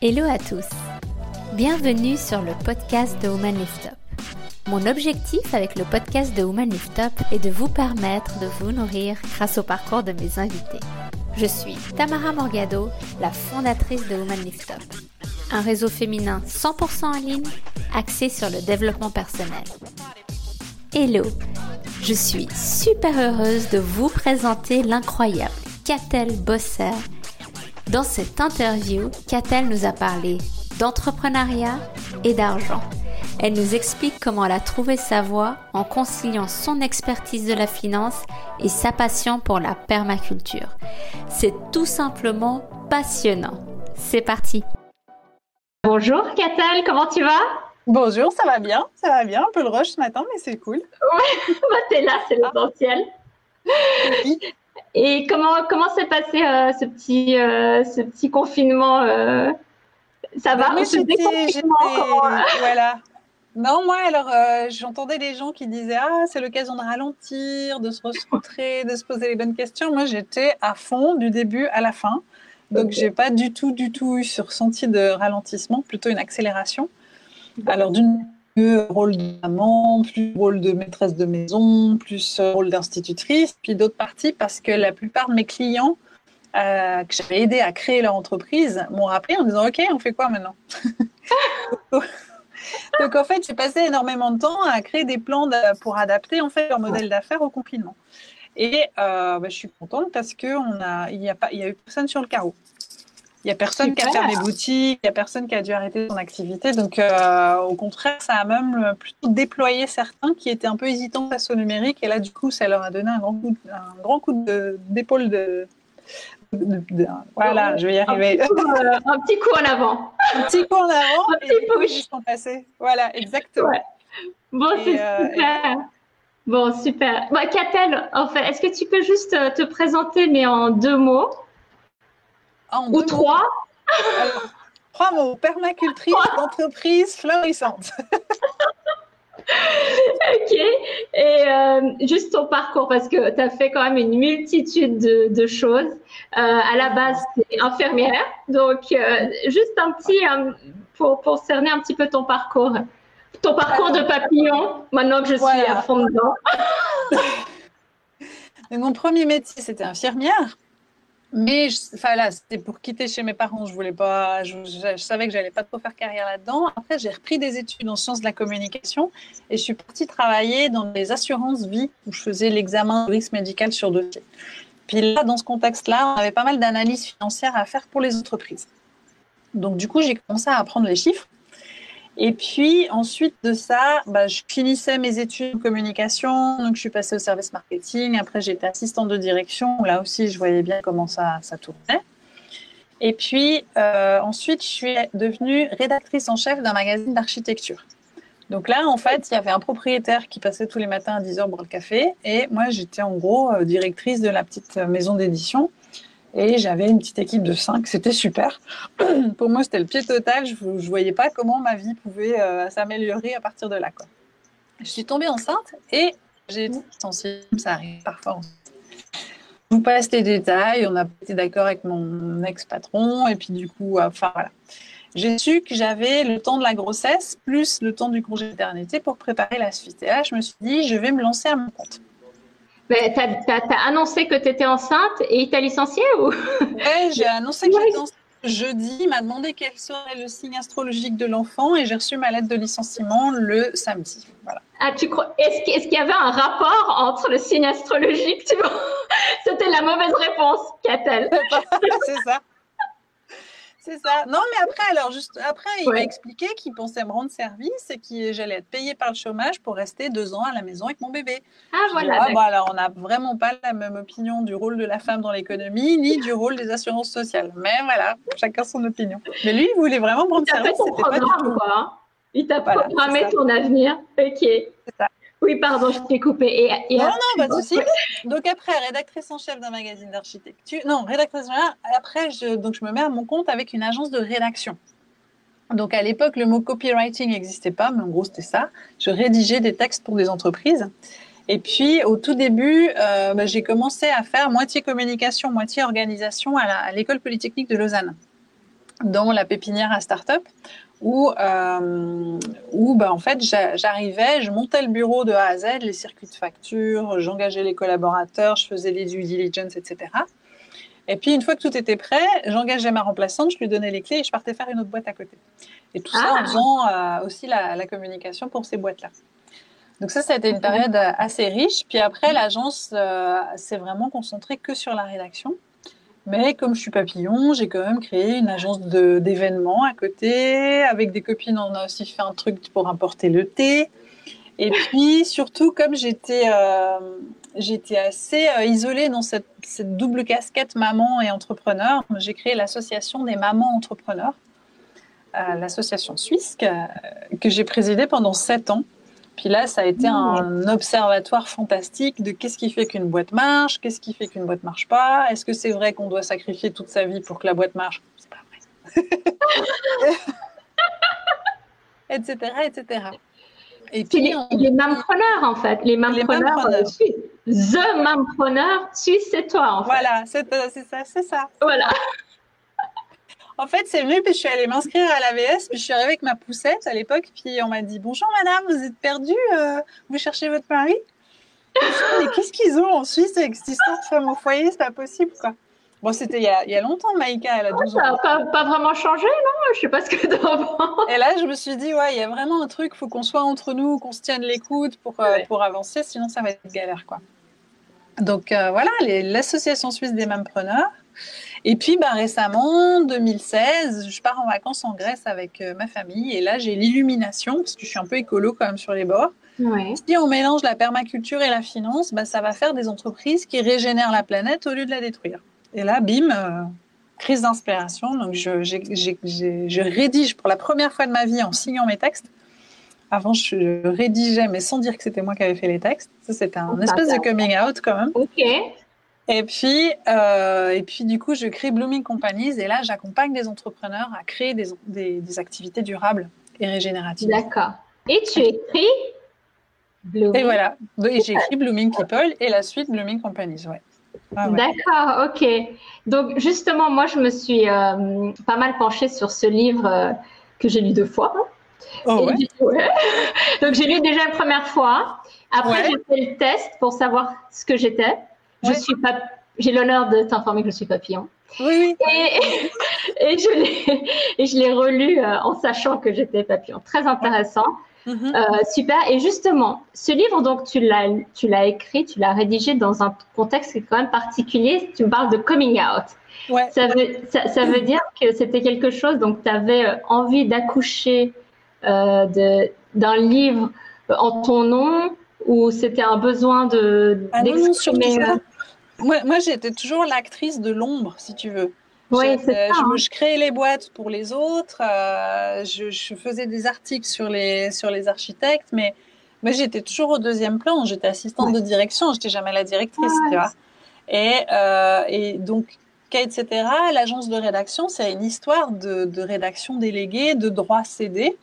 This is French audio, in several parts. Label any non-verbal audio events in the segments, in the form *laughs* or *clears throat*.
Hello à tous. Bienvenue sur le podcast de Woman Lift Up. Mon objectif avec le podcast de Woman Lift Up est de vous permettre de vous nourrir grâce au parcours de mes invités. Je suis Tamara Morgado, la fondatrice de Woman Lift Up, un réseau féminin 100% en ligne axé sur le développement personnel. Hello, je suis super heureuse de vous présenter l'incroyable Catel Bosser. Dans cette interview, Catel nous a parlé d'entrepreneuriat et d'argent. Elle nous explique comment elle a trouvé sa voie en conciliant son expertise de la finance et sa passion pour la permaculture. C'est tout simplement passionnant. C'est parti. Bonjour Catel, comment tu vas? Bonjour, ça va bien, ça va bien. Un peu le rush ce matin, mais c'est cool. Ouais, *laughs* bah, t'es là, c'est l'essentiel. Et comment comment s'est passé euh, ce petit euh, ce petit confinement euh, Ça va? Moi, j'étais, *laughs* voilà. Non, moi, alors, j'entendais des gens qui disaient Ah, c'est l'occasion de ralentir, de se recentrer, de se poser les bonnes questions. Moi, j'étais à fond du début à la fin. Donc, j'ai pas du tout, du tout eu ce ressenti de ralentissement, plutôt une accélération. Alors, d'une rôle d'amant, plus rôle de maîtresse de maison, plus rôle d'institutrice, puis d'autres parties parce que la plupart de mes clients euh, que j'avais aidé à créer leur entreprise m'ont rappelé en disant Ok, on fait quoi maintenant? *laughs* Donc en fait, j'ai passé énormément de temps à créer des plans pour adapter en fait leur modèle d'affaires au confinement. Et euh, bah, je suis contente parce qu'il n'y a, pas, y a eu personne sur le carreau. Il n'y a personne qui a fermé boutique, il n'y a personne qui a dû arrêter son activité. Donc, euh, au contraire, ça a même plutôt déployé certains qui étaient un peu hésitants face au numérique. Et là, du coup, ça leur a donné un grand coup, un grand coup d'épaule de, voilà, je vais y arriver. Un petit coup, euh, un petit coup en avant. Un petit coup en avant. un petit push. sont passés. Voilà, exactement. Bon, c'est euh, super. Bon, super. Bah, Catel, en fait, est-ce que tu peux juste te présenter, mais en deux mots? Ou trois Trois mots. Permacultrice d'entreprise florissante. ok. Et euh, juste ton parcours, parce que tu as fait quand même une multitude de, choses. Euh, à la base, tu es infirmière. Donc, euh, juste un petit, pour, pour, cerner un petit peu ton parcours. Ton parcours de papillon, maintenant que je suis à fond dedans. *laughs* mon premier métier, c'était infirmière. Mais enfin là, c'était pour quitter chez mes parents. Je voulais pas, je, savais que j'allais pas trop faire carrière là-dedans. Après, j'ai repris des études en sciences de la communication et je suis partie travailler dans les assurances vie où je faisais l'examen de risque médical sur dossier. Puis là, dans ce contexte-là, on avait pas mal d'analyses financières à faire pour les entreprises. Donc du coup, j'ai commencé à apprendre les chiffres et puis ensuite de ça, bah, je finissais mes études de communication, donc je suis passée au service marketing. Après, j'étais assistante de direction. Là aussi, je voyais bien comment ça, ça tournait. Et puis euh, ensuite, je suis devenue rédactrice en chef d'un magazine d'architecture. Donc là, en fait, il y avait un propriétaire qui passait tous les matins à 10h boire le café. Et moi, j'étais en gros euh, directrice de la petite maison d'édition. Et j'avais une petite équipe de cinq, c'était super. *clears throat* Pour moi, c'était le pied total. Je ne voyais pas comment ma vie pouvait euh, s'améliorer à partir de là. Je suis tombée enceinte et j'ai sensible, ça arrive parfois. Je vous passe les détails. On a été d'accord avec mon ex-patron et puis du coup, enfin voilà. J'ai su que j'avais le temps de la grossesse plus le temps du congé d'éternité pour préparer la suite. Et là, je me suis dit, je vais me lancer à mon compte. Mais tu as, annoncé que tu étais enceinte et il t'a licencié ou? J'ai annoncé que j'étais enceinte jeudi. Il m'a demandé quel serait le signe astrologique de l'enfant et j'ai reçu ma lettre de licenciement le samedi. Voilà. Ah, tu crois Est-ce qu'il y avait un rapport entre le signe astrologique *laughs* C'était la mauvaise réponse, Catel. *laughs* C'est ça. C'est ça. Non, mais après, alors, juste après, il m'a expliqué qu'il pensait me rendre service et que j'allais être payée par le chômage pour rester deux ans à la maison avec mon bébé. Ah, voilà. Ah, bon, alors, on n'a vraiment pas la même opinion du rôle de la femme dans l'économie, ni du rôle des assurances sociales. Mais voilà, chacun son opinion. Mais lui, il voulait vraiment me rendre service. C'était pas du tout. Quoi. Il t'a programmé ton avenir. Ok. C'est ça. Oui, pardon, je t'ai coupé. Et, non, non, pas de souci. Donc après, rédactrice en chef d'un magazine d'architecture. Non, rédactrice en Après, je, donc je me mets à mon compte avec une agence de rédaction. Donc à l'époque, le mot copywriting n'existait pas, mais en gros, c'était ça. Je rédigeais des textes pour des entreprises. Et puis, au tout début, euh, bah, j'ai commencé à faire moitié communication, moitié organisation à l'école polytechnique de Lausanne. dans la pépinière à start-up où, euh, où bah, en fait, j'arrivais, je montais le bureau de A à Z, les circuits de facture, j'engageais les collaborateurs, je faisais les due diligence, etc. Et puis, une fois que tout était prêt, j'engageais ma remplaçante, je lui donnais les clés et je partais faire une autre boîte à côté. Et tout ça en ah. faisant euh, aussi la, la, communication pour ces boîtes-là. Donc ça, ça a été une période assez riche. Puis après, l'agence euh, s'est vraiment concentrée que sur la rédaction. Mais comme je suis papillon, j'ai quand même créé une agence d'événements à côté. Avec des copines, on a aussi fait un truc pour importer le thé. Et puis surtout, comme j'étais euh, assez euh, isolée dans cette, cette, double casquette maman et entrepreneur, j'ai créé l'association des mamans entrepreneurs, euh, l'association suisse que, que j'ai présidée pendant sept ans. Puis là, ça a été un observatoire fantastique de qu'est-ce qui fait qu'une boîte marche, qu'est-ce qui fait qu'une boîte marche pas. Est-ce que c'est vrai qu'on doit sacrifier toute sa vie pour que la boîte marche? C'est pas vrai. *laughs* etc., etc. Et puis, les, on... les mampreneurs, en fait. Les mampreneurs, euh, The mampreneur suisse, c'est toi, en fait. Voilà, c'est ça, c'est ça. Voilà. En fait, c'est venu, puis je suis allée m'inscrire à l'AVS, puis je suis arrivée avec ma poussette à l'époque, puis on m'a dit Bonjour madame, vous êtes perdue, euh, vous cherchez votre mari? Mais qu'est-ce qu'ils ont en Suisse avec cette histoire de femme au foyer? C'est pas possible, quoi. Bon, c'était il, y a longtemps, Maïka, elle a 12 ans. Ça n'a pas, vraiment changé, non? Je sais pas ce que tu en Et là, je me suis dit, ouais, il y a vraiment un truc, il faut qu'on soit entre nous, qu'on se tienne l'écoute pour, euh, pour avancer, sinon ça va être galère, quoi. Donc euh, voilà, l'association suisse des preneurs. Et puis, bah, récemment, 2016, je pars en vacances en Grèce avec euh, ma famille. Et là, j'ai l'illumination, parce que je suis un peu écolo quand même sur les bords. Si on mélange la permaculture et la finance, bah, ça va faire des entreprises qui régénèrent la planète au lieu de la détruire. Et là, bim, euh, crise d'inspiration. Donc, je, je, rédige pour la première fois de ma vie en signant mes textes. Avant, je rédigeais, mais sans dire que c'était moi qui avais fait les textes. Ça, c'était un espèce de coming out quand même. Ok. Et puis, euh, et puis, du coup, je crée Blooming Companies et là, j'accompagne des entrepreneurs à créer des, des, activités durables et régénératives. D'accord. Et tu écris Blooming. Et voilà. j'ai écrit Blooming People et la suite Blooming Companies, ouais. Ah D'accord, ok. Donc, justement, moi, je me suis euh, pas mal penchée sur ce livre euh, que j'ai lu deux fois. Oh, ouais. *laughs* Donc, j'ai lu déjà une première fois. Après, j'ai fait le test pour savoir ce que j'étais. Je suis pas, j'ai l'honneur de t'informer que je suis papillon. Oui, oui. Et, *laughs* et je l'ai relu euh, en sachant que j'étais papillon. Très intéressant. Mm-hmm. Euh, super. Et justement, ce livre, donc, tu l'as, écrit, tu l'as rédigé dans un contexte qui est quand même particulier. Tu me parles de coming out. Ouais. Ça, veut, ça, veut dire que c'était quelque chose, donc tu avais euh, envie d'accoucher de, d'un livre en ton nom ou c'était un besoin de, ah d'exprimer moi, moi j'étais toujours l'actrice de l'ombre, si tu veux. Oui, je, ça, je, je, créais les boîtes pour les autres, euh, je, je, faisais des articles sur les, sur les architectes, mais moi j'étais toujours au deuxième plan, j'étais assistante de direction, j'étais jamais la directrice, tu vois. Et, euh, et donc, etc., l'agence de rédaction, c'est une histoire de, de rédaction déléguée, de droits cédés.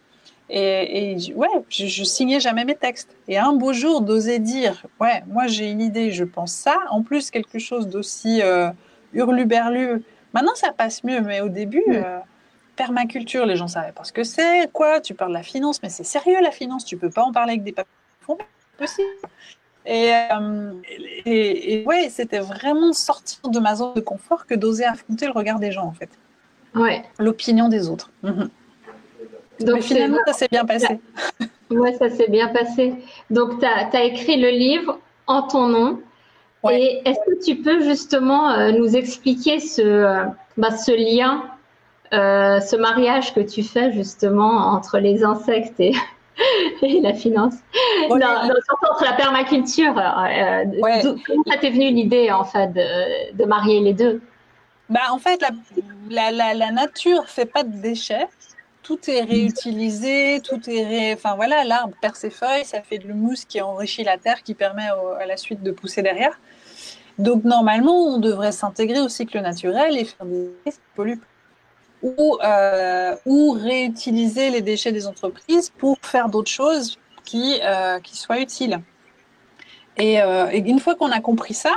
Et, et ouais, je, je, signais jamais mes textes. Et un beau jour, d'oser dire, ouais, moi j'ai une idée, je pense ça. En plus, quelque chose d'aussi euh, hurluberlu. Maintenant, ça passe mieux, mais au début, euh, permaculture, les gens savaient pas ce que c'est. Quoi? Tu parles de la finance, mais c'est sérieux la finance. Tu peux pas en parler avec des papiers. Possible. Et, euh, et, et, ouais, c'était vraiment sortir de ma zone de confort que d'oser affronter le regard des gens, en fait. Ouais. L'opinion des autres. Mhm. Donc, finalement, ça s'est bien passé. *laughs* Oui, ça s'est bien passé. Donc, tu as, écrit le livre en ton nom. Et est-ce que tu peux justement euh, nous expliquer ce, euh, bah, ce lien, euh, ce mariage que tu fais justement entre les insectes et, *laughs* et la finance? Non, surtout entre la permaculture. Ouais. Comment ça t'est venu l'idée en fait de, de, marier les deux? Bah, En fait, la, la, la, la nature fait pas de déchets tout est réutilisé, tout est enfin voilà, l'arbre perd ses feuilles, ça fait de l'humus qui enrichit la terre, qui permet à la suite de pousser derrière. Donc normalement, on devrait s'intégrer au cycle naturel et faire des polluants ou, euh, ou réutiliser les déchets des entreprises pour faire d'autres choses qui, euh, qui soient utiles. Euh, et une fois qu'on a compris ça,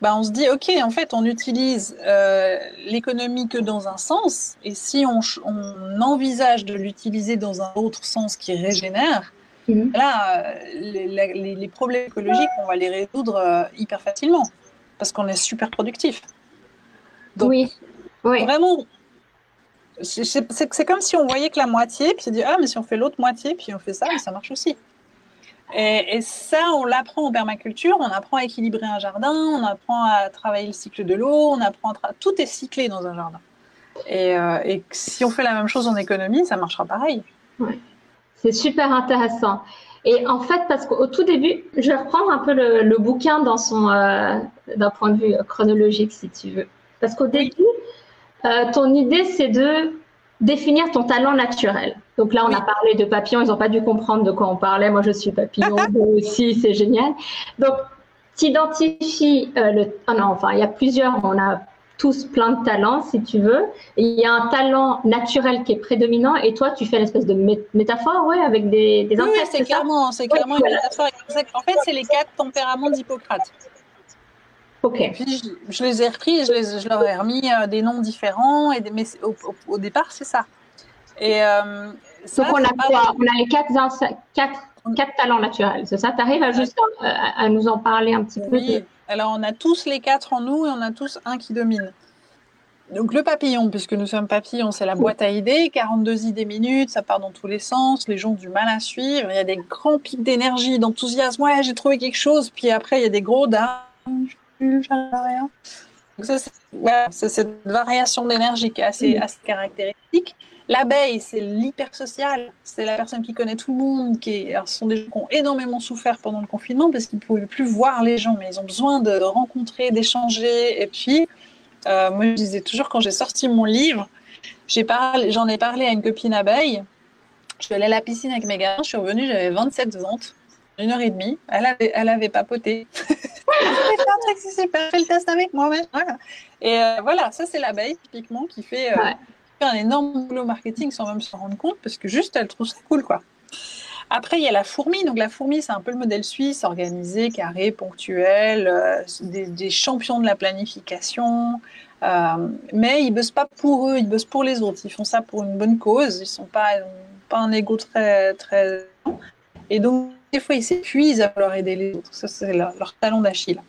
bah, on se dit, OK, en fait, on utilise euh, l'économie que dans un sens, et si on, on envisage de l'utiliser dans un autre sens qui régénère, mhm. là, euh, les, les, problèmes écologiques, on va les résoudre euh, hyper facilement, parce qu'on est super productif. oui. oui. Vraiment, c'est comme si on voyait que la moitié, puis on dit, ah, mais si on fait l'autre moitié, puis on fait ça, ça marche aussi. Et, ça, on l'apprend en permaculture, on apprend à équilibrer un jardin, on apprend à travailler le cycle de l'eau, on apprend à tout est cyclé dans un jardin. Et, euh, si on fait la même chose en économie, ça marchera pareil. C'est super intéressant. Et en fait, parce qu'au tout début, je vais reprendre un peu le, bouquin dans son, euh, d'un point de vue chronologique, si tu veux. Parce qu'au début, euh, ton idée, c'est de définir ton talent naturel. Donc là, on a parlé de papillons, ils n'ont pas dû comprendre de quoi on parlait. Moi, je suis papillon *laughs* aussi, c'est génial. Donc, tu identifies euh, le. Oh non, enfin, il y a plusieurs, on a tous plein de talents, si tu veux. il y a un talent naturel qui est prédominant et toi, tu fais l'espèce de métaphore, ouais, avec des, des Oui, c'est clairement, c'est clairement une métaphore. En fait, c'est les quatre tempéraments d'Hippocrate. Ok. puis je, les ai repris, je, les, je leur ai remis euh, des noms différents, et mais au, départ, c'est ça. Et, euh, Donc on a quoi? On a les quatre, quatre, quatre talents naturels, c'est ça? Tu arrives à juste à, nous en parler un petit peu Oui, alors on a tous les quatre en nous et on a tous un qui domine. Donc le papillon, puisque nous sommes papillons, c'est la boîte à idées, 42 idées minutes, ça part dans tous les sens, les gens ont du mal à suivre, il y a des grands pics d'énergie, d'enthousiasme, ouais j'ai trouvé quelque chose, puis après il y a des gros rien. c'est cette variation d'énergie qui est assez, assez caractéristique. L'abeille, c'est l'hyper social. C'est la personne qui connaît tout le monde. Qui ce sont des gens qui ont énormément souffert pendant le confinement parce qu'ils ne pouvaient plus voir les gens, mais ils ont besoin de rencontrer, d'échanger. Et puis, euh, moi, je disais toujours quand j'ai sorti mon livre, j'en ai, parlé à une copine abeille. Je suis allée à la piscine avec mes gars. Je suis revenue, j'avais 27 ventes, une heure et demie. Elle avait, elle avait papoté. *laughs* fait un truc, c'est super, fais le test avec moi. Voilà. Et euh, voilà, ça c'est l'abeille typiquement qui fait, euh, un énorme boulot marketing sans même se rendre compte parce que juste elle trouve ça cool quoi. Après, il y a la fourmi. Donc, la fourmi, c'est un peu le modèle suisse, organisé, carré, ponctuel, euh, des, champions de la planification. mais ils bossent pas pour eux, ils bossent pour les autres. Ils font ça pour une bonne cause. Ils sont pas, pas un ego très, très. Et donc, des fois, ils s'épuisent à vouloir aider les autres. Ça, c'est leur, talon d'Achille.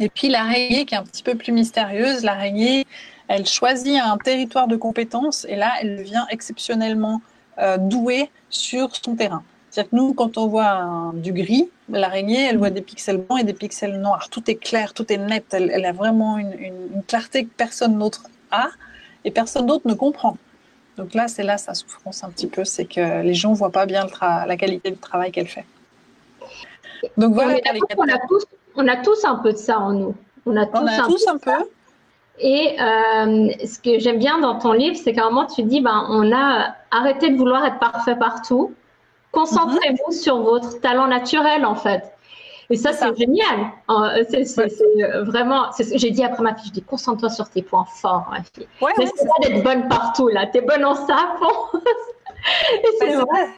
Et puis l'araignée, qui est un petit peu plus mystérieuse, l'araignée, elle choisit un territoire de compétences et là, elle devient exceptionnellement euh, douée sur son terrain. C'est-à-dire que nous, quand on voit du gris, l'araignée, elle voit des pixels blancs et des pixels noirs. Tout est clair, tout est net. Elle, a vraiment une, une, clarté que personne d'autre a et personne d'autre ne comprend. Donc là, c'est là sa souffrance un petit peu, c'est que les gens ne voient pas bien la qualité du travail qu'elle fait. Donc voilà. on, a tous, on a tous un peu de ça en nous. On a tous, un, peu. Et euh, ce que j'aime bien dans ton livre, c'est qu'à un moment, tu dis, ben, on a arrêté de vouloir être parfait partout. Concentrez-vous mhm. sur votre talent naturel, en fait. Et ça, c'est génial. C'est vraiment. J'ai dit après ma fille, je dis concentre-toi sur tes points forts, ma fille. Ouais, pas d'être bonne partout là. T'es bonne en ça. *laughs* c'est vrai.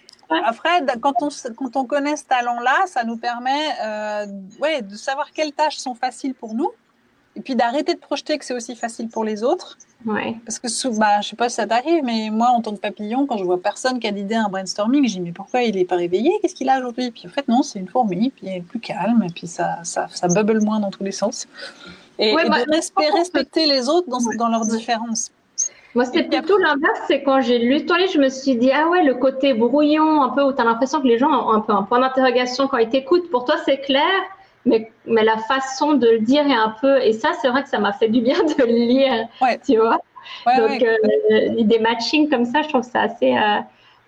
Après, quand on, quand on connaît ce talent-là, ça nous permet euh, ouais, de savoir quelles tâches sont faciles pour nous et puis d'arrêter de projeter que c'est aussi facile pour les autres. Ouais. Parce que, bah, je sais pas si ça t'arrive, mais moi, en tant que papillon, quand je vois personne qui a d'idée à un brainstorming, je dis mais pourquoi il n'est pas réveillé? Qu'est-ce qu'il a aujourd'hui? Puis en fait, non, c'est une fourmi, puis il est plus calme, et puis ça, ça, ça bubble moins dans tous les sens. Et, ouais, bah, de respecter les autres dans, dans leurs différences. Moi, c'était plutôt l'inverse. C'est quand j'ai lu ton livre, je me suis dit, ah ouais, le côté brouillon, un peu où tu as l'impression que les gens ont un peu un point d'interrogation quand ils t'écoutent. Pour toi, c'est clair, mais, mais la façon de le dire est un peu. Et ça, c'est vrai que ça m'a fait du bien de le lire. Tu vois Donc, euh, des matchings comme ça, je trouve ça assez, euh,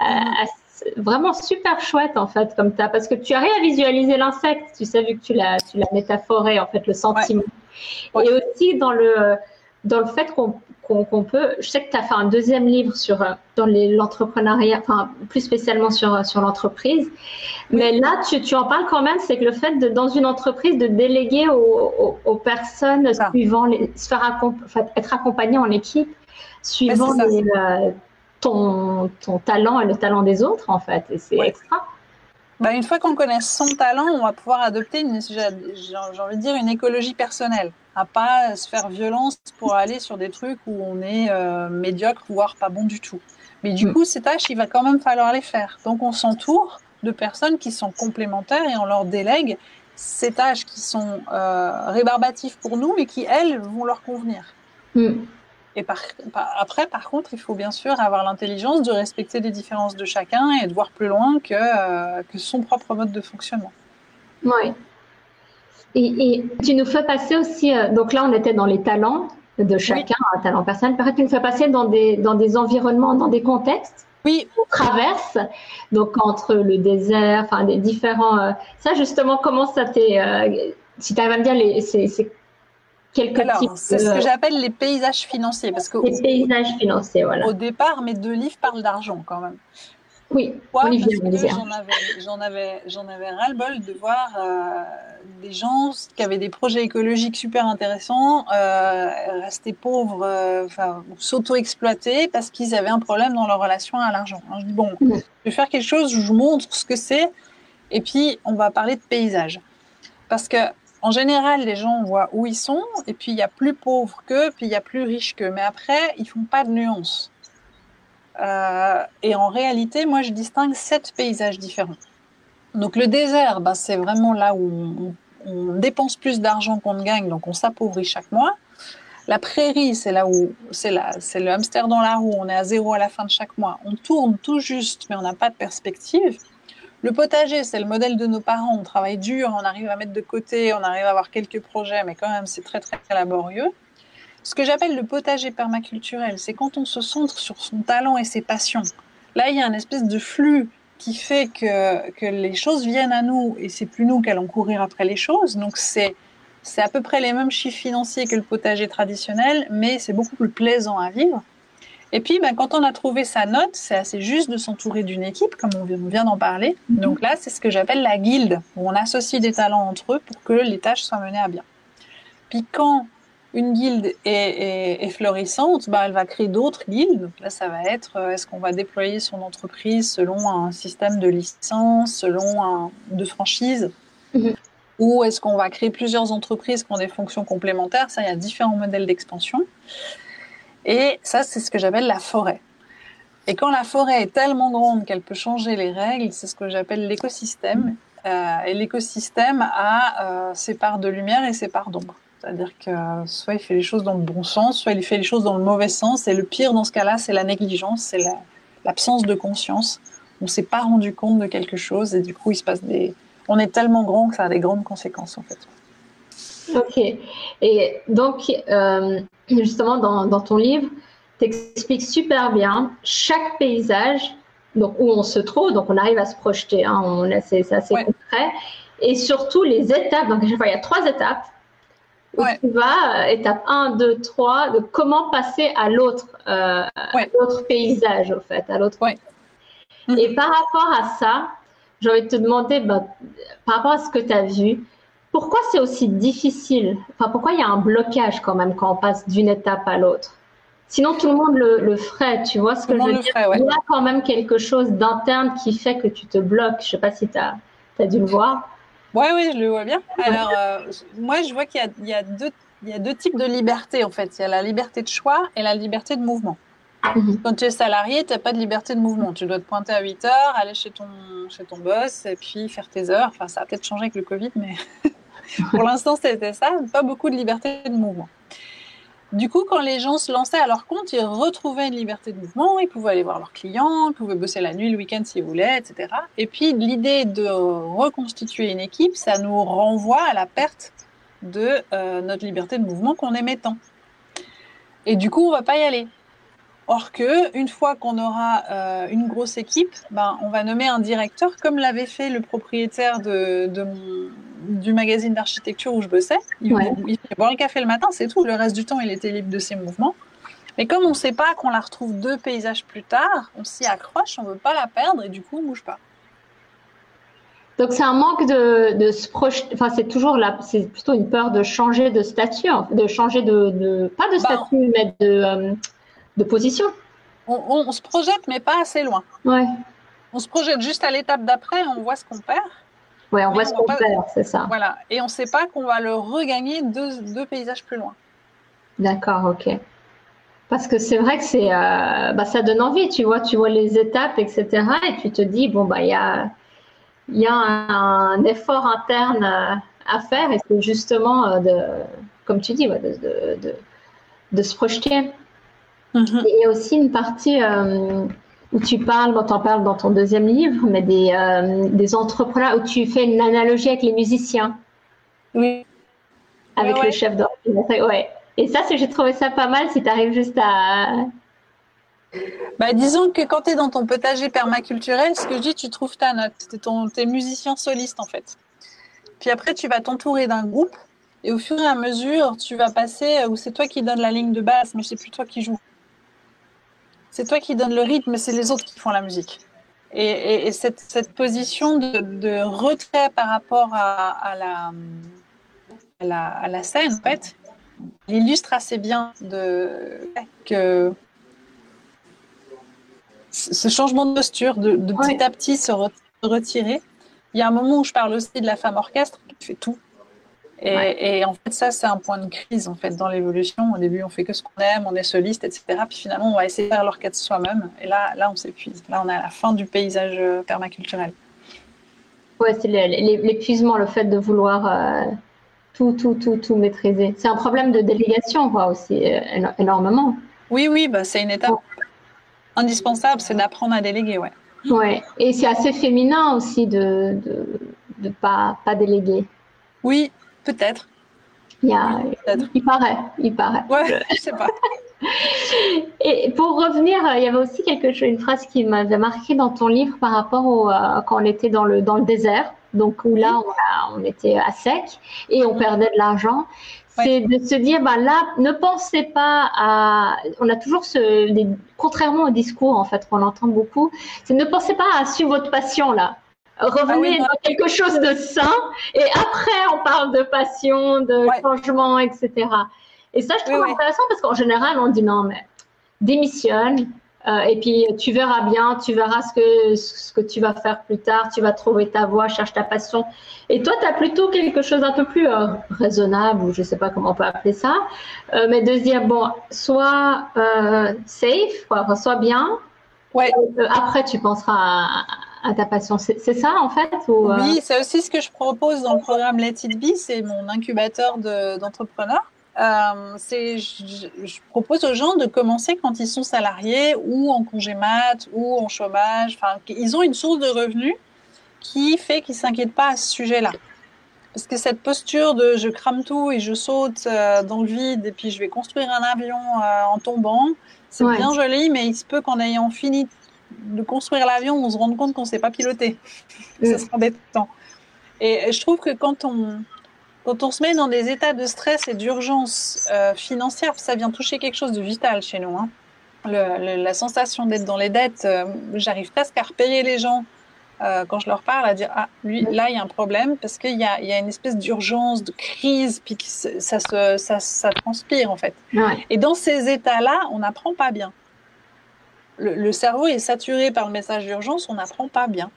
euh, vraiment super chouette, en fait, comme ça. Parce que tu arrives à visualiser l'insecte, tu sais, vu que tu l'as métaphoré, en fait, le sentiment. Et aussi dans le, dans le fait qu'on peut. Je sais que tu as fait un deuxième livre sur euh, dans l'entrepreneuriat, enfin plus spécialement sur euh, sur l'entreprise. Mais là, tu, tu, en parles quand même, c'est que le fait de dans une entreprise de déléguer aux, aux, personnes suivant les, se faire être accompagné en équipe suivant euh, ton ton talent et le talent des autres en fait. Et c'est extra. bah, une fois qu'on connaît son talent, on va pouvoir adopter, j'ai envie de dire, une écologie personnelle, à pas se faire violence pour aller sur des trucs où on est euh, médiocre, voire pas bon du tout. Mais du mm. coup, ces tâches, il va quand même falloir les faire. Donc, on s'entoure de personnes qui sont complémentaires et on leur délègue ces tâches qui sont euh, rébarbatives pour nous, mais qui, elles, vont leur convenir. Mm. Et par, après, par contre, il faut bien sûr avoir l'intelligence de respecter les différences de chacun et de voir plus loin que, euh, que son propre mode de fonctionnement. Oui. Et, tu nous fais passer aussi, euh, donc là on était dans les talents de chacun, un talent personnel. Par tu nous fais passer dans des, dans des environnements, dans des contextes. Oui. On traverse, donc entre le désert, enfin des différents. Euh, ça justement, comment ça t'est. si tu arrives à me dire, les, c'est c'est ce que j'appelle les paysages financiers. Parce que les paysages financiers, voilà. Au départ, mes deux livres parlent d'argent quand même. Oui, j'en avais, j'en avais, ras-le-bol de voir euh, des gens qui avaient des projets écologiques super intéressants euh, rester pauvres, euh, enfin s'auto-exploiter parce qu'ils avaient un problème dans leur relation à l'argent. je dis bon, je vais faire quelque chose, je vous montre ce que c'est, et puis on va parler de paysage. Parce que en général, les gens voient où ils sont, et puis il y a plus pauvres qu'eux, puis il y a plus riches qu'eux. Mais après, ils font pas de nuance. Euh, et en réalité, moi, je distingue sept paysages différents. Donc le désert, ben, c'est vraiment là où on, dépense plus d'argent qu'on ne gagne, donc on s'appauvrit chaque mois. La prairie, c'est là où c'est le hamster dans la roue, on est à zéro à la fin de chaque mois. On tourne tout juste, mais on n'a pas de perspective. Le potager, c'est le modèle de nos parents. On travaille dur, on arrive à mettre de côté, on arrive à avoir quelques projets, mais quand même, c'est très, très laborieux. Ce que j'appelle le potager permaculturel, c'est quand on se centre sur son talent et ses passions. Là, il y a un espèce de flux qui fait que, que les choses viennent à nous et c'est plus nous qui allons courir après les choses. Donc, c'est, c'est à peu près les mêmes chiffres financiers que le potager traditionnel, mais c'est beaucoup plus plaisant à vivre. Et puis, ben, quand on a trouvé sa note, c'est assez juste de s'entourer d'une équipe, comme on vient d'en parler. Mhm. Donc là, c'est ce que j'appelle la guilde, où on associe des talents entre eux pour que les tâches soient menées à bien. Puis quand une guilde est, florissante, ben, elle va créer d'autres guildes. Donc là, ça va être, euh, est-ce qu'on va déployer son entreprise selon un système de licence, selon un de franchise? Mhm. Ou est-ce qu'on va créer plusieurs entreprises qui ont des fonctions complémentaires? Ça, il y a différents modèles d'expansion. Et ça, c'est ce que j'appelle la forêt. Et quand la forêt est tellement grande qu'elle peut changer les règles, c'est ce que j'appelle l'écosystème. Euh, et l'écosystème a euh, ses parts de lumière et ses parts d'ombre. C'est-à-dire que soit il fait les choses dans le bon sens, soit il fait les choses dans le mauvais sens. Et le pire dans ce cas-là, c'est la négligence, c'est l'absence de conscience. On ne s'est pas rendu compte de quelque chose et du coup, il se passe des. On est tellement grand que ça a des grandes conséquences en fait. Ok. Et donc, euh, justement, dans, ton livre, tu expliques super bien chaque paysage donc, où on se trouve, donc on arrive à se projeter, hein, c'est assez concret, et surtout les étapes. Donc, il y a trois étapes. Où tu vas, euh, étape 1, 2, 3, de comment passer à l'autre euh, paysage, au fait, à l'autre. Et par rapport à ça, j'ai envie de te demander, bah, par rapport à ce que tu as vu, pourquoi c'est aussi difficile? Enfin, pourquoi il y a un blocage quand même quand on passe d'une étape à l'autre? Sinon, tout le monde le, ferait, tu vois ce que je veux dire? Il y a quand même quelque chose d'interne qui fait que tu te bloques. Je ne sais pas si tu as, dû le voir. Oui, oui, je le vois bien. *laughs* Alors, euh, moi, je vois qu'il y, a, deux, il y a deux types de liberté, en fait. Il y a la liberté de choix et la liberté de mouvement. Mhm. Quand tu es salarié, tu n'as pas de liberté de mouvement. Tu dois te pointer à 8 heures, aller chez ton, chez ton boss et puis faire tes heures. Enfin, ça a peut-être changé avec le Covid, mais *laughs* Pour l'instant, c'était ça, pas beaucoup de liberté de mouvement. Du coup, quand les gens se lançaient à leur compte, ils retrouvaient une liberté de mouvement, ils pouvaient aller voir leurs clients, ils pouvaient bosser la nuit, le week-end s'ils voulaient, etc. Et puis, l'idée de reconstituer une équipe, ça nous renvoie à la perte de euh, notre liberté de mouvement qu'on aimait tant. Et du coup, on va pas y aller. Or que, une fois qu'on aura euh, une grosse équipe, ben, on va nommer un directeur, comme l'avait fait le propriétaire de, du magazine d'architecture où je bossais. Il, il boire le café le matin, c'est tout. Le reste du temps, il était libre de ses mouvements. Mais comme on ne sait pas qu'on la retrouve deux paysages plus tard, on s'y accroche, on ne veut pas la perdre et du coup, on ne bouge pas. Donc c'est un manque de, de se projeter. Enfin, c'est toujours là, c'est plutôt une peur de changer de statut, de changer de, pas de bah, statut, mais de, euh, de position. On, se projette, mais pas assez loin. Ouais. on se projette juste à l'étape d'après, on voit ce qu'on perd. Oui, on voit ce qu'on perd, c'est ça. Voilà, et on ne sait pas qu'on va le regagner deux, deux paysages plus loin. D'accord, ok. Parce que c'est vrai que c'est, euh, bah, ça donne envie, tu vois, tu vois les étapes, etc. Et tu te dis, bon, bah, il y a, y a un, effort interne euh, à faire et c'est justement, euh, de, comme tu dis, de, de, de, se projeter. Il y a aussi une partie où tu parles, dont tu en parles dans ton deuxième livre, mais des, des entrepreneurs, où tu fais une analogie avec les musiciens. Oui. Avec le chef d'orchestre. Ouais. Et ça, j'ai trouvé ça pas mal si tu arrives juste à. Bah, disons que quand tu es dans ton potager permaculturel, ce que je dis, tu trouves ta note. Tu es, musicien soliste en fait. Puis après, tu vas t'entourer d'un groupe et au fur et à mesure, tu vas passer où c'est toi qui donne la ligne de basse, mais c'est plus toi qui joues. C'est toi qui donne le rythme, mais c'est les autres qui font la musique. Et, cette, cette, position de, retrait par rapport à, la, à, la, à la scène, en fait, il illustre assez bien de, que ce changement de posture, de, petit à petit se retirer. Il y a un moment où je parle aussi de la femme orchestre qui fait tout. Et, en fait, ça, c'est un point de crise en fait dans l'évolution. Au début, on fait que ce qu'on aime, on est soliste, etc. Puis finalement, on va essayer de faire l'orchestre soi-même. Et là, là, on s'épuise. Là, on est à la fin du paysage euh, permaculturel. Ouais, c'est l'épuisement, le fait de vouloir euh, tout, tout, tout, tout maîtriser. C'est un problème de délégation, quoi, aussi, euh, énormément. Oui, oui, bah, c'est une étape indispensable, c'est d'apprendre à déléguer, ouais. Ouais, et c'est assez féminin aussi de ne de, pas, pas déléguer. Oui, peut-être. Il, y a, il paraît, il paraît. Ouais, je sais pas. *laughs* Et pour revenir, il y avait aussi quelque chose, une phrase qui m'avait marqué dans ton livre par rapport au euh, quand on était dans le dans le désert, donc où là on, on était à sec et on perdait de l'argent. C'est de se dire, bah là, ne pensez pas à. On a toujours ce, contrairement au discours en fait qu'on entend beaucoup, c'est ne pensez pas à suivre votre passion là. Revenez ah dans quelque chose de sain et après on parle de passion, de changement, etc. Et ça, je trouve intéressant parce qu'en général, on dit non, mais démissionne. Euh, et puis tu verras bien, tu verras ce que, ce que tu vas faire plus tard, tu vas trouver ta voie, cherche ta passion. Et toi, tu as plutôt quelque chose d'un peu plus euh, raisonnable, ou je ne sais pas comment on peut appeler ça, euh, mais de se dire, bon, sois safe, quoi, sois bien. Ouais. après, tu penseras à, ta passion. C'est ça, en fait ou, Oui, c'est aussi ce que je propose dans le programme Let It Be, c'est mon incubateur d'entrepreneurs. Euh, je, propose aux gens de commencer quand ils sont salariés ou en congé mat ou en chômage. Enfin, ils ont une source de revenus qui fait qu'ils s'inquiètent pas à ce sujet-là. Parce que cette posture de je crame tout et je saute euh, dans le vide et puis je vais construire un avion euh, en tombant, c'est bien joli, mais il se peut qu'en ayant fini de construire l'avion, on se rende compte qu'on ne sait pas piloter. Ça sera embêtant. Et je trouve que quand on, quand on se met dans des états de stress et d'urgence euh, financière, ça vient toucher quelque chose de vital chez nous. Hein. la sensation d'être dans les dettes, euh, j'arrive presque à repayer les gens euh, quand je leur parle, à dire ah lui là il y a un problème parce qu'il y a, y a, une espèce d'urgence, de crise, puis ça, se, ça, ça, transpire en fait. Et dans ces états-là, on n'apprend pas bien. Le, le, cerveau est saturé par le message d'urgence, on n'apprend pas bien.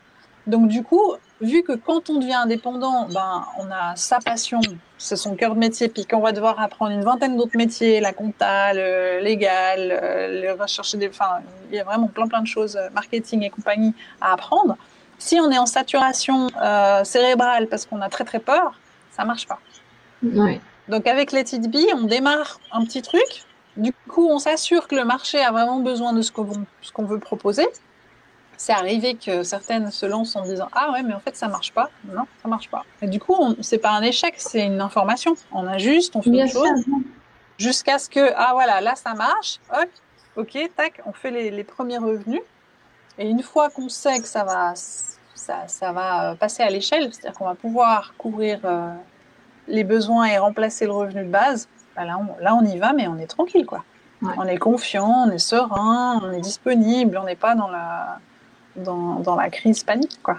Donc du coup, vu que quand on devient indépendant, ben, on a sa passion, c'est son cœur de métier, puis qu'on va devoir apprendre une vingtaine d'autres métiers, la compta, le légal, le rechercher des, enfin, il y a vraiment plein plein de choses, euh, marketing et compagnie à apprendre. Si on est en saturation euh, cérébrale parce qu'on a très très peur, ça marche pas. Donc avec Let It Be, on démarre un petit truc. Du coup, on s'assure que le marché a vraiment besoin de ce qu'on veut proposer. C'est arrivé que certaines se lancent en disant ah ouais mais en fait ça marche pas. Non ça marche pas. Et du coup c'est pas un échec c'est une information. On ajuste on fait Bien chose jusqu'à ce que ah voilà là ça marche. Ok ok tac on fait les, premiers revenus et une fois qu'on sait que ça va ça, ça va euh, passer à l'échelle c'est-à-dire qu'on va pouvoir couvrir euh, les besoins et remplacer le revenu de base bah là, on, là on y va mais on est tranquille quoi on est confiant on est serein on est disponible on n'est pas dans la dans, dans, la crise panique, quoi.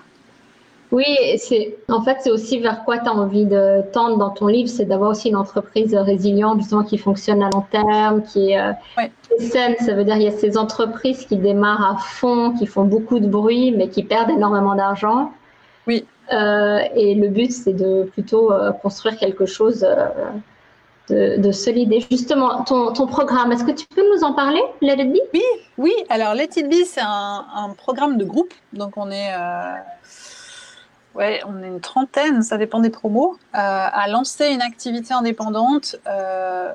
Oui, c'est en fait c'est aussi vers quoi tu as envie de tendre dans ton livre, c'est d'avoir aussi une entreprise résiliente justement qui fonctionne à long terme, qui est, euh, saine. Ça veut dire il y a ces entreprises qui démarrent à fond, qui font beaucoup de bruit, mais qui perdent énormément d'argent. Oui. Euh, et le but c'est de plutôt euh, construire quelque chose de, solide. Et justement, ton, ton programme, est-ce que tu peux nous en parler, Let It Be? Oui, oui. Alors Let It Be, c'est un, un, programme de groupe. Donc on est on est une trentaine, ça dépend des promos, euh, à lancer une activité indépendante, euh,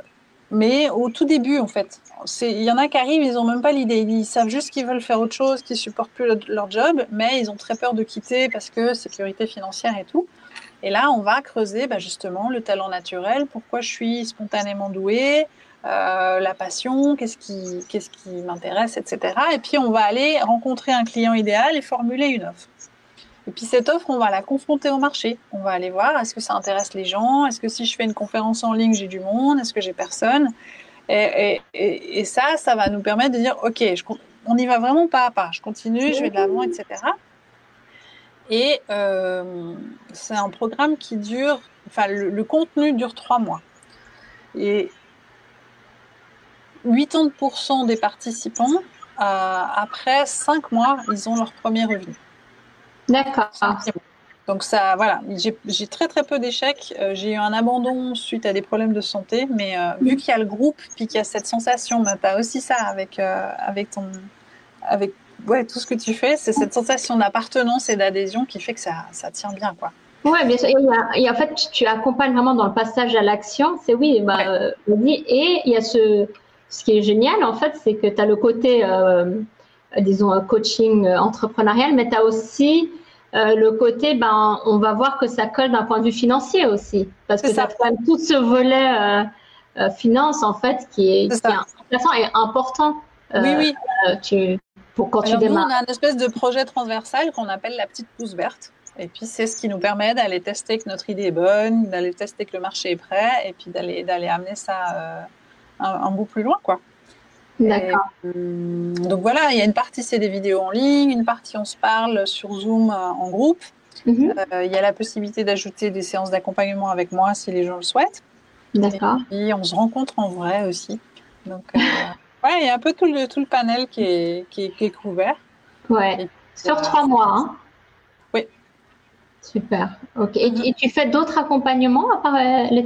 mais au tout début en fait. Il y en a qui arrivent, ils n'ont même pas l'idée, ils savent juste qu'ils veulent faire autre chose, qu'ils supportent plus leur job, mais ils ont très peur de quitter parce que sécurité financière et tout. Et là, on va creuser bah, justement le talent naturel, pourquoi je suis spontanément douée, euh, la passion, qu'est-ce qui, qu'est-ce qui m'intéresse, etc. Et puis on va aller rencontrer un client idéal et formuler une offre. Et puis cette offre, on va la confronter au marché. On va aller voir, est-ce que ça intéresse les gens? Est-ce que si je fais une conférence en ligne, j'ai du monde? Est-ce que j'ai personne? Et, ça, ça va nous permettre de dire, OK, on y va vraiment pas à pas. Je continue, je vais de l'avant, etc. Et euh, c'est un programme qui dure, enfin, le, contenu dure trois mois. Et 80% des participants, euh, après cinq mois, ils ont leur premier revenu. D'accord. Donc ça, voilà, j'ai très très peu d'échecs. Euh, j'ai eu un abandon suite à des problèmes de santé, mais euh, vu qu'il y a le groupe, puis qu'il y a cette sensation, bah, tu as aussi ça avec, euh, avec, ton, avec ouais, tout ce que tu fais, c'est cette sensation d'appartenance et d'adhésion qui fait que ça, ça tient bien. quoi. Oui, bien sûr. Et, en fait, tu accompagnes vraiment dans le passage à l'action. C'est oui, bah, et il y a ce, ce qui est génial, en fait, c'est que tu as le côté, disons, coaching entrepreneurial, mais tu as aussi euh, le côté, ben, on va voir que ça colle d'un point de vue financier aussi, parce que ça quand tout ce volet euh, euh, finance en fait qui est, qui intéressant et important. oui, oui. Tu, pour quand tu démarres. Nous, on a une espèce de projet transversal qu'on appelle la petite pousse verte. Et puis c'est ce qui nous permet d'aller tester que notre idée est bonne, d'aller tester que le marché est prêt, et puis d'aller d'aller amener ça un, un, bout plus loin, quoi. D'accord. Euh, donc voilà, il y a une partie c'est des vidéos en ligne, une partie on se parle sur Zoom euh, en groupe. Mhm. Euh, il y a la possibilité d'ajouter des séances d'accompagnement avec moi si les gens le souhaitent. D'accord. Et on se rencontre en vrai aussi. Donc *laughs* ouais, il y a un peu tout le, tout le panel qui est, qui est, couvert. Ouais. sur trois mois. Hein oui. Super. Ok. Et, tu fais d'autres accompagnements à part les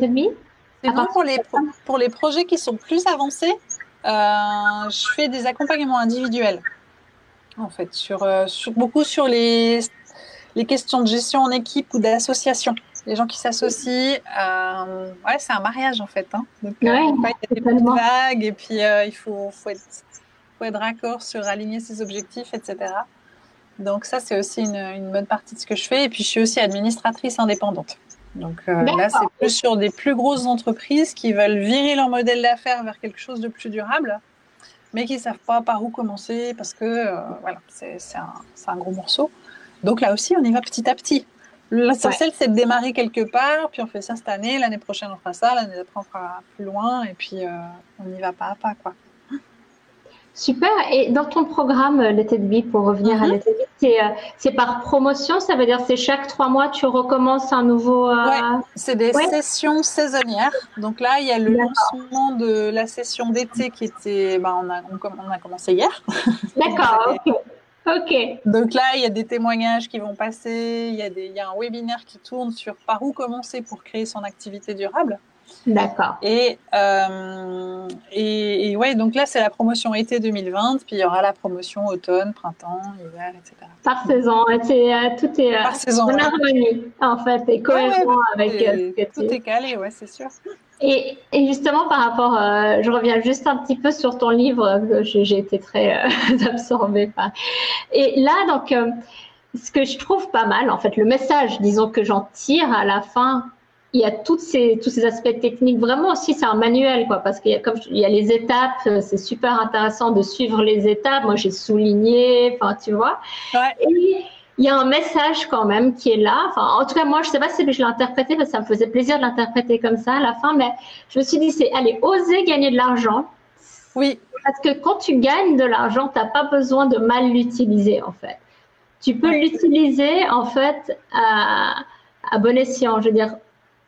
C'est bon pour les, pour les projets qui sont plus avancés? Euh, je fais des accompagnements individuels, en fait, sur, euh, sur beaucoup sur les, les questions de gestion en équipe ou d'association. Les gens qui s'associent, euh, ouais, c'est un mariage en fait. Hein. Donc, ouais, il y a des vagues et puis il faut, faut, être, faut être raccord sur aligner ses objectifs, etc. Donc ça, c'est aussi une, une, bonne partie de ce que je fais. Et puis, je suis aussi administratrice indépendante. Donc euh, là, c'est plus sur des plus grosses entreprises qui veulent virer leur modèle d'affaires vers quelque chose de plus durable, mais qui ne savent pas par où commencer parce que euh, voilà, c'est un, un, gros morceau. Donc là aussi, on y va petit à petit. L'essentiel, c'est de démarrer quelque part, puis on fait ça cette année, l'année prochaine on fera ça, l'année d'après on fera plus loin, et puis euh, on y va pas à pas. quoi. Super. Et dans ton programme euh, It Be, pour revenir à mhm. Let It euh, c'est par promotion, ça veut dire c'est chaque trois mois tu recommences un nouveau. Euh... Ouais, c'est des sessions saisonnières. Donc là, il y a le lancement de la session d'été qui était, ben, on, a, on, a commencé hier. *laughs* D'accord. ok. Ok. Donc là, il y a des témoignages qui vont passer, il y, a des, il y a un webinaire qui tourne sur par où commencer pour créer son activité durable. D'accord. Et, euh, et, ouais, donc là, c'est la promotion été 2020, puis il y aura la promotion automne, printemps, hiver, etc. Par saison, euh, tout est euh, Par saison, en harmonie, en fait, et cohérent avec. tout est calé, ouais, c'est sûr. Et, et, justement, par rapport, je reviens juste un petit peu sur ton livre, j'ai été très *laughs* absorbée par. Et là, donc, ce que je trouve pas mal, en fait, le message, disons que j'en tire à la fin, il y a toutes ces, tous ces aspects techniques. Vraiment aussi, c'est un manuel, quoi, parce qu'il y a, comme il y a les étapes, euh, c'est super intéressant de suivre les étapes. Moi, j'ai souligné, enfin, tu vois. Et il y a un message quand même qui est là. Enfin, en tout cas, moi, je sais pas si je l'ai interprété, parce que ça me faisait plaisir de l'interpréter comme ça à la fin, mais je me suis dit, c'est, allez, oser gagner de l'argent. Oui. Parce que quand tu gagnes de l'argent, tu n'as pas besoin de mal l'utiliser, en fait tu peux l'utiliser en fait à, à, bon escient. Je veux dire,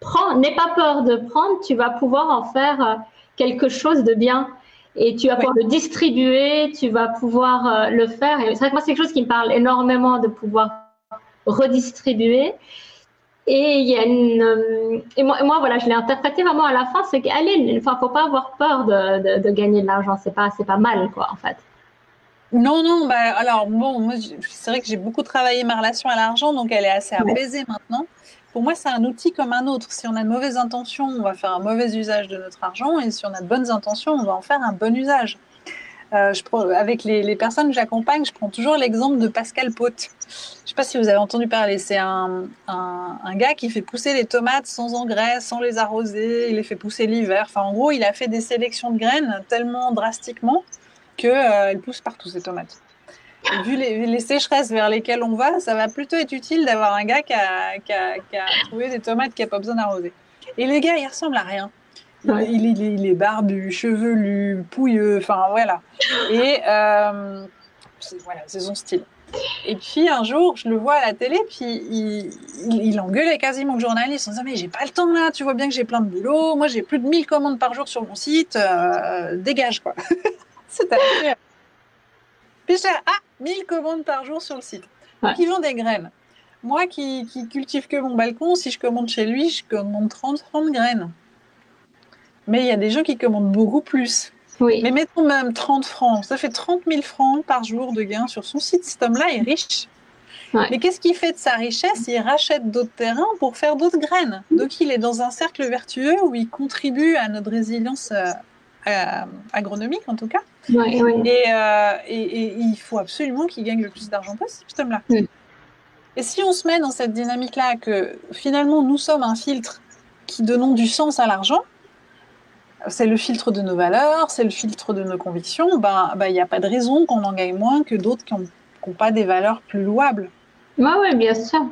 prends, n'aie pas peur de prendre, tu vas pouvoir en faire euh, quelque chose de bien. Et tu vas pouvoir le distribuer, tu vas pouvoir euh, le faire. Et c'est vrai que moi, c'est quelque chose qui me parle énormément de pouvoir redistribuer. Et il y a une, euh, et moi, moi, voilà, je l'ai interprété vraiment à la fin, c'est qu'allez, enfin, faut pas avoir peur de, de, gagner de l'argent, c'est pas, c'est pas mal, quoi, en fait. Non, non, bah, alors bon, moi, c'est vrai que j'ai beaucoup travaillé ma relation à l'argent, donc elle est assez apaisée maintenant. Pour moi, c'est un outil comme un autre. Si on a de mauvaises intentions, on va faire un mauvais usage de notre argent, et si on a de bonnes intentions, on va en faire un bon usage. Euh, avec les, personnes que j'accompagne, je prends toujours l'exemple de Pascal Pote. Je ne sais pas si vous avez entendu parler. C'est un, gars qui fait pousser les tomates sans engrais, sans les arroser. Il les fait pousser l'hiver. Enfin, en gros, il a fait des sélections de graines tellement drastiquement qu'elles euh, poussent partout, ces tomates. Vu les, les, sécheresses vers lesquelles on va, ça va plutôt être utile d'avoir un gars qui a, qui, a, qui a, trouvé des tomates qui n'a pas besoin d'arroser. Et les gars, ils ressemblent à rien. Il, est barbu, chevelu, pouilleux, enfin voilà. Et euh, voilà, c'est son style. Et puis un jour, je le vois à la télé, puis il, il, engueulait quasiment le journaliste en disant Mais j'ai pas le temps là, tu vois bien que j'ai plein de boulot, moi j'ai plus de 1000 commandes par jour sur mon site, euh, dégage quoi. *laughs* C'était Ah, 1000 commandes par jour sur le site. Qui vend des graines. Moi qui, qui cultive que mon balcon, si je commande chez lui, je commande 30, 30 graines. Mais il y a des gens qui commandent beaucoup plus. Oui. Mais mettons même 30 francs. Ça fait 30 000 francs par jour de gains sur son site. Cet homme-là est riche. Mais qu'est-ce qu'il fait de sa richesse? Il rachète d'autres terrains pour faire d'autres graines. Donc il est dans un cercle vertueux où il contribue à notre résilience euh, agronomique en tout cas. Euh, et, et, il faut absolument qu'il gagne le plus d'argent possible, cet homme-là. Et si on se met dans cette dynamique-là, que finalement nous sommes un filtre qui donnons du sens à l'argent, c'est le filtre de nos valeurs, c'est le filtre de nos convictions, ben, ben, il n'y a pas de raison qu'on en gagne moins que d'autres qui n'ont pas des valeurs plus louables. Oui, oui, bien sûr.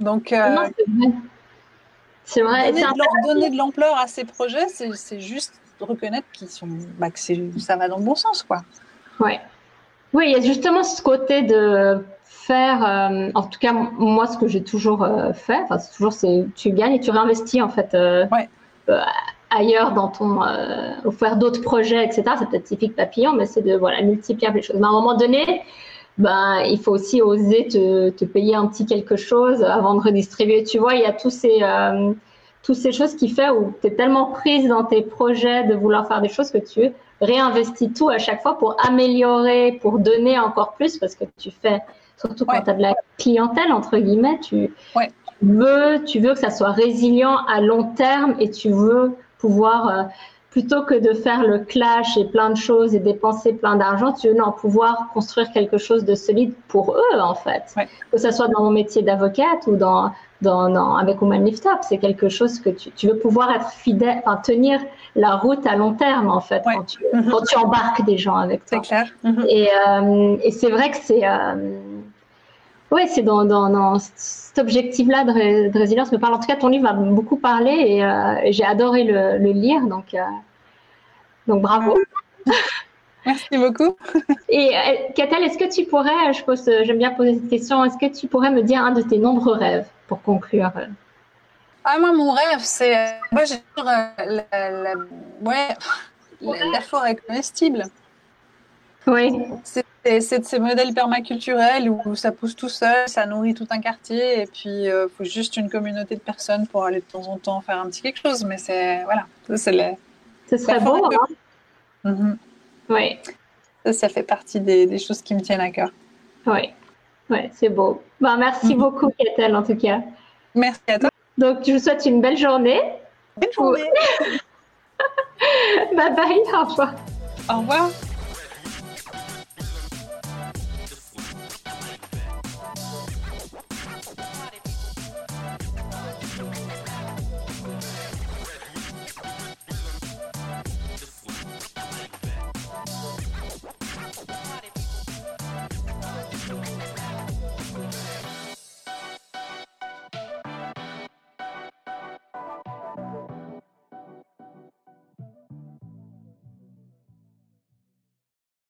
Donc, euh, c'est vrai. Donner, de, donner de l'ampleur à ces projets, c'est juste reconnaître qu'ils sont, bah, que ça va dans le bon sens, quoi. Ouais. Oui, il y a justement ce côté de faire, euh, en tout cas moi, ce que j'ai toujours euh, fait, enfin, c'est toujours, c'est tu gagnes et tu réinvestis en fait. ouais ailleurs dans ton euh, faire d'autres projets, etc. C'est peut-être typique papillon, mais c'est de voilà multiplier les choses. Mais à un moment donné, ben il faut aussi oser te, te payer un petit quelque chose avant de redistribuer. Tu vois, il y a tous ces euh, toutes ces choses qui fait où tu es tellement prise dans tes projets de vouloir faire des choses que tu réinvestis tout à chaque fois pour améliorer, pour donner encore plus parce que tu fais surtout quand tu as de la clientèle entre guillemets, tu, ouais. tu veux tu veux que ça soit résilient à long terme et tu veux pouvoir, euh, plutôt que de faire le clash et plein de choses et dépenser plein d'argent, tu veux non, pouvoir construire quelque chose de solide pour eux, en fait. Que ce soit dans mon métier d'avocate ou dans, dans, avec Woman Lift Up, c'est quelque chose que tu, tu, veux pouvoir être fidèle, enfin, tenir la route à long terme, en fait, quand, tu, quand, tu, embarques des gens avec toi. C'est clair. Mm-hmm. Et, euh, et c'est vrai que c'est. Euh, oui, c'est dans, dans, cet objectif-là de, résilience me parle. En tout cas, ton livre m'a beaucoup parlé et, euh, j'ai adoré le, lire. Donc, euh, donc bravo. *laughs* Merci beaucoup. *laughs* Et euh, est-ce que tu pourrais, je pose, j'aime bien poser cette question, est-ce que tu pourrais me dire un de tes nombreux rêves pour conclure? Ah, moi, mon rêve, c'est. Moi, j'ai la, la, ouais, *laughs* la forêt comestible. Oui. C'est de ces modèles permaculturels où ça pousse tout seul, ça nourrit tout un quartier et puis il euh, faut juste une communauté de personnes pour aller de temps en temps faire un petit quelque chose. Mais c'est voilà, ça c'est Ce serait beau. Hein mhm. Oui. Ça, ça fait partie des, des, choses qui me tiennent à cœur. Oui, ouais, c'est beau. Ben, merci mhm. beaucoup, Katel, en tout cas. Merci à toi. Donc, je vous souhaite une belle journée. Belle journée. *laughs* bye bye, au revoir. Au revoir.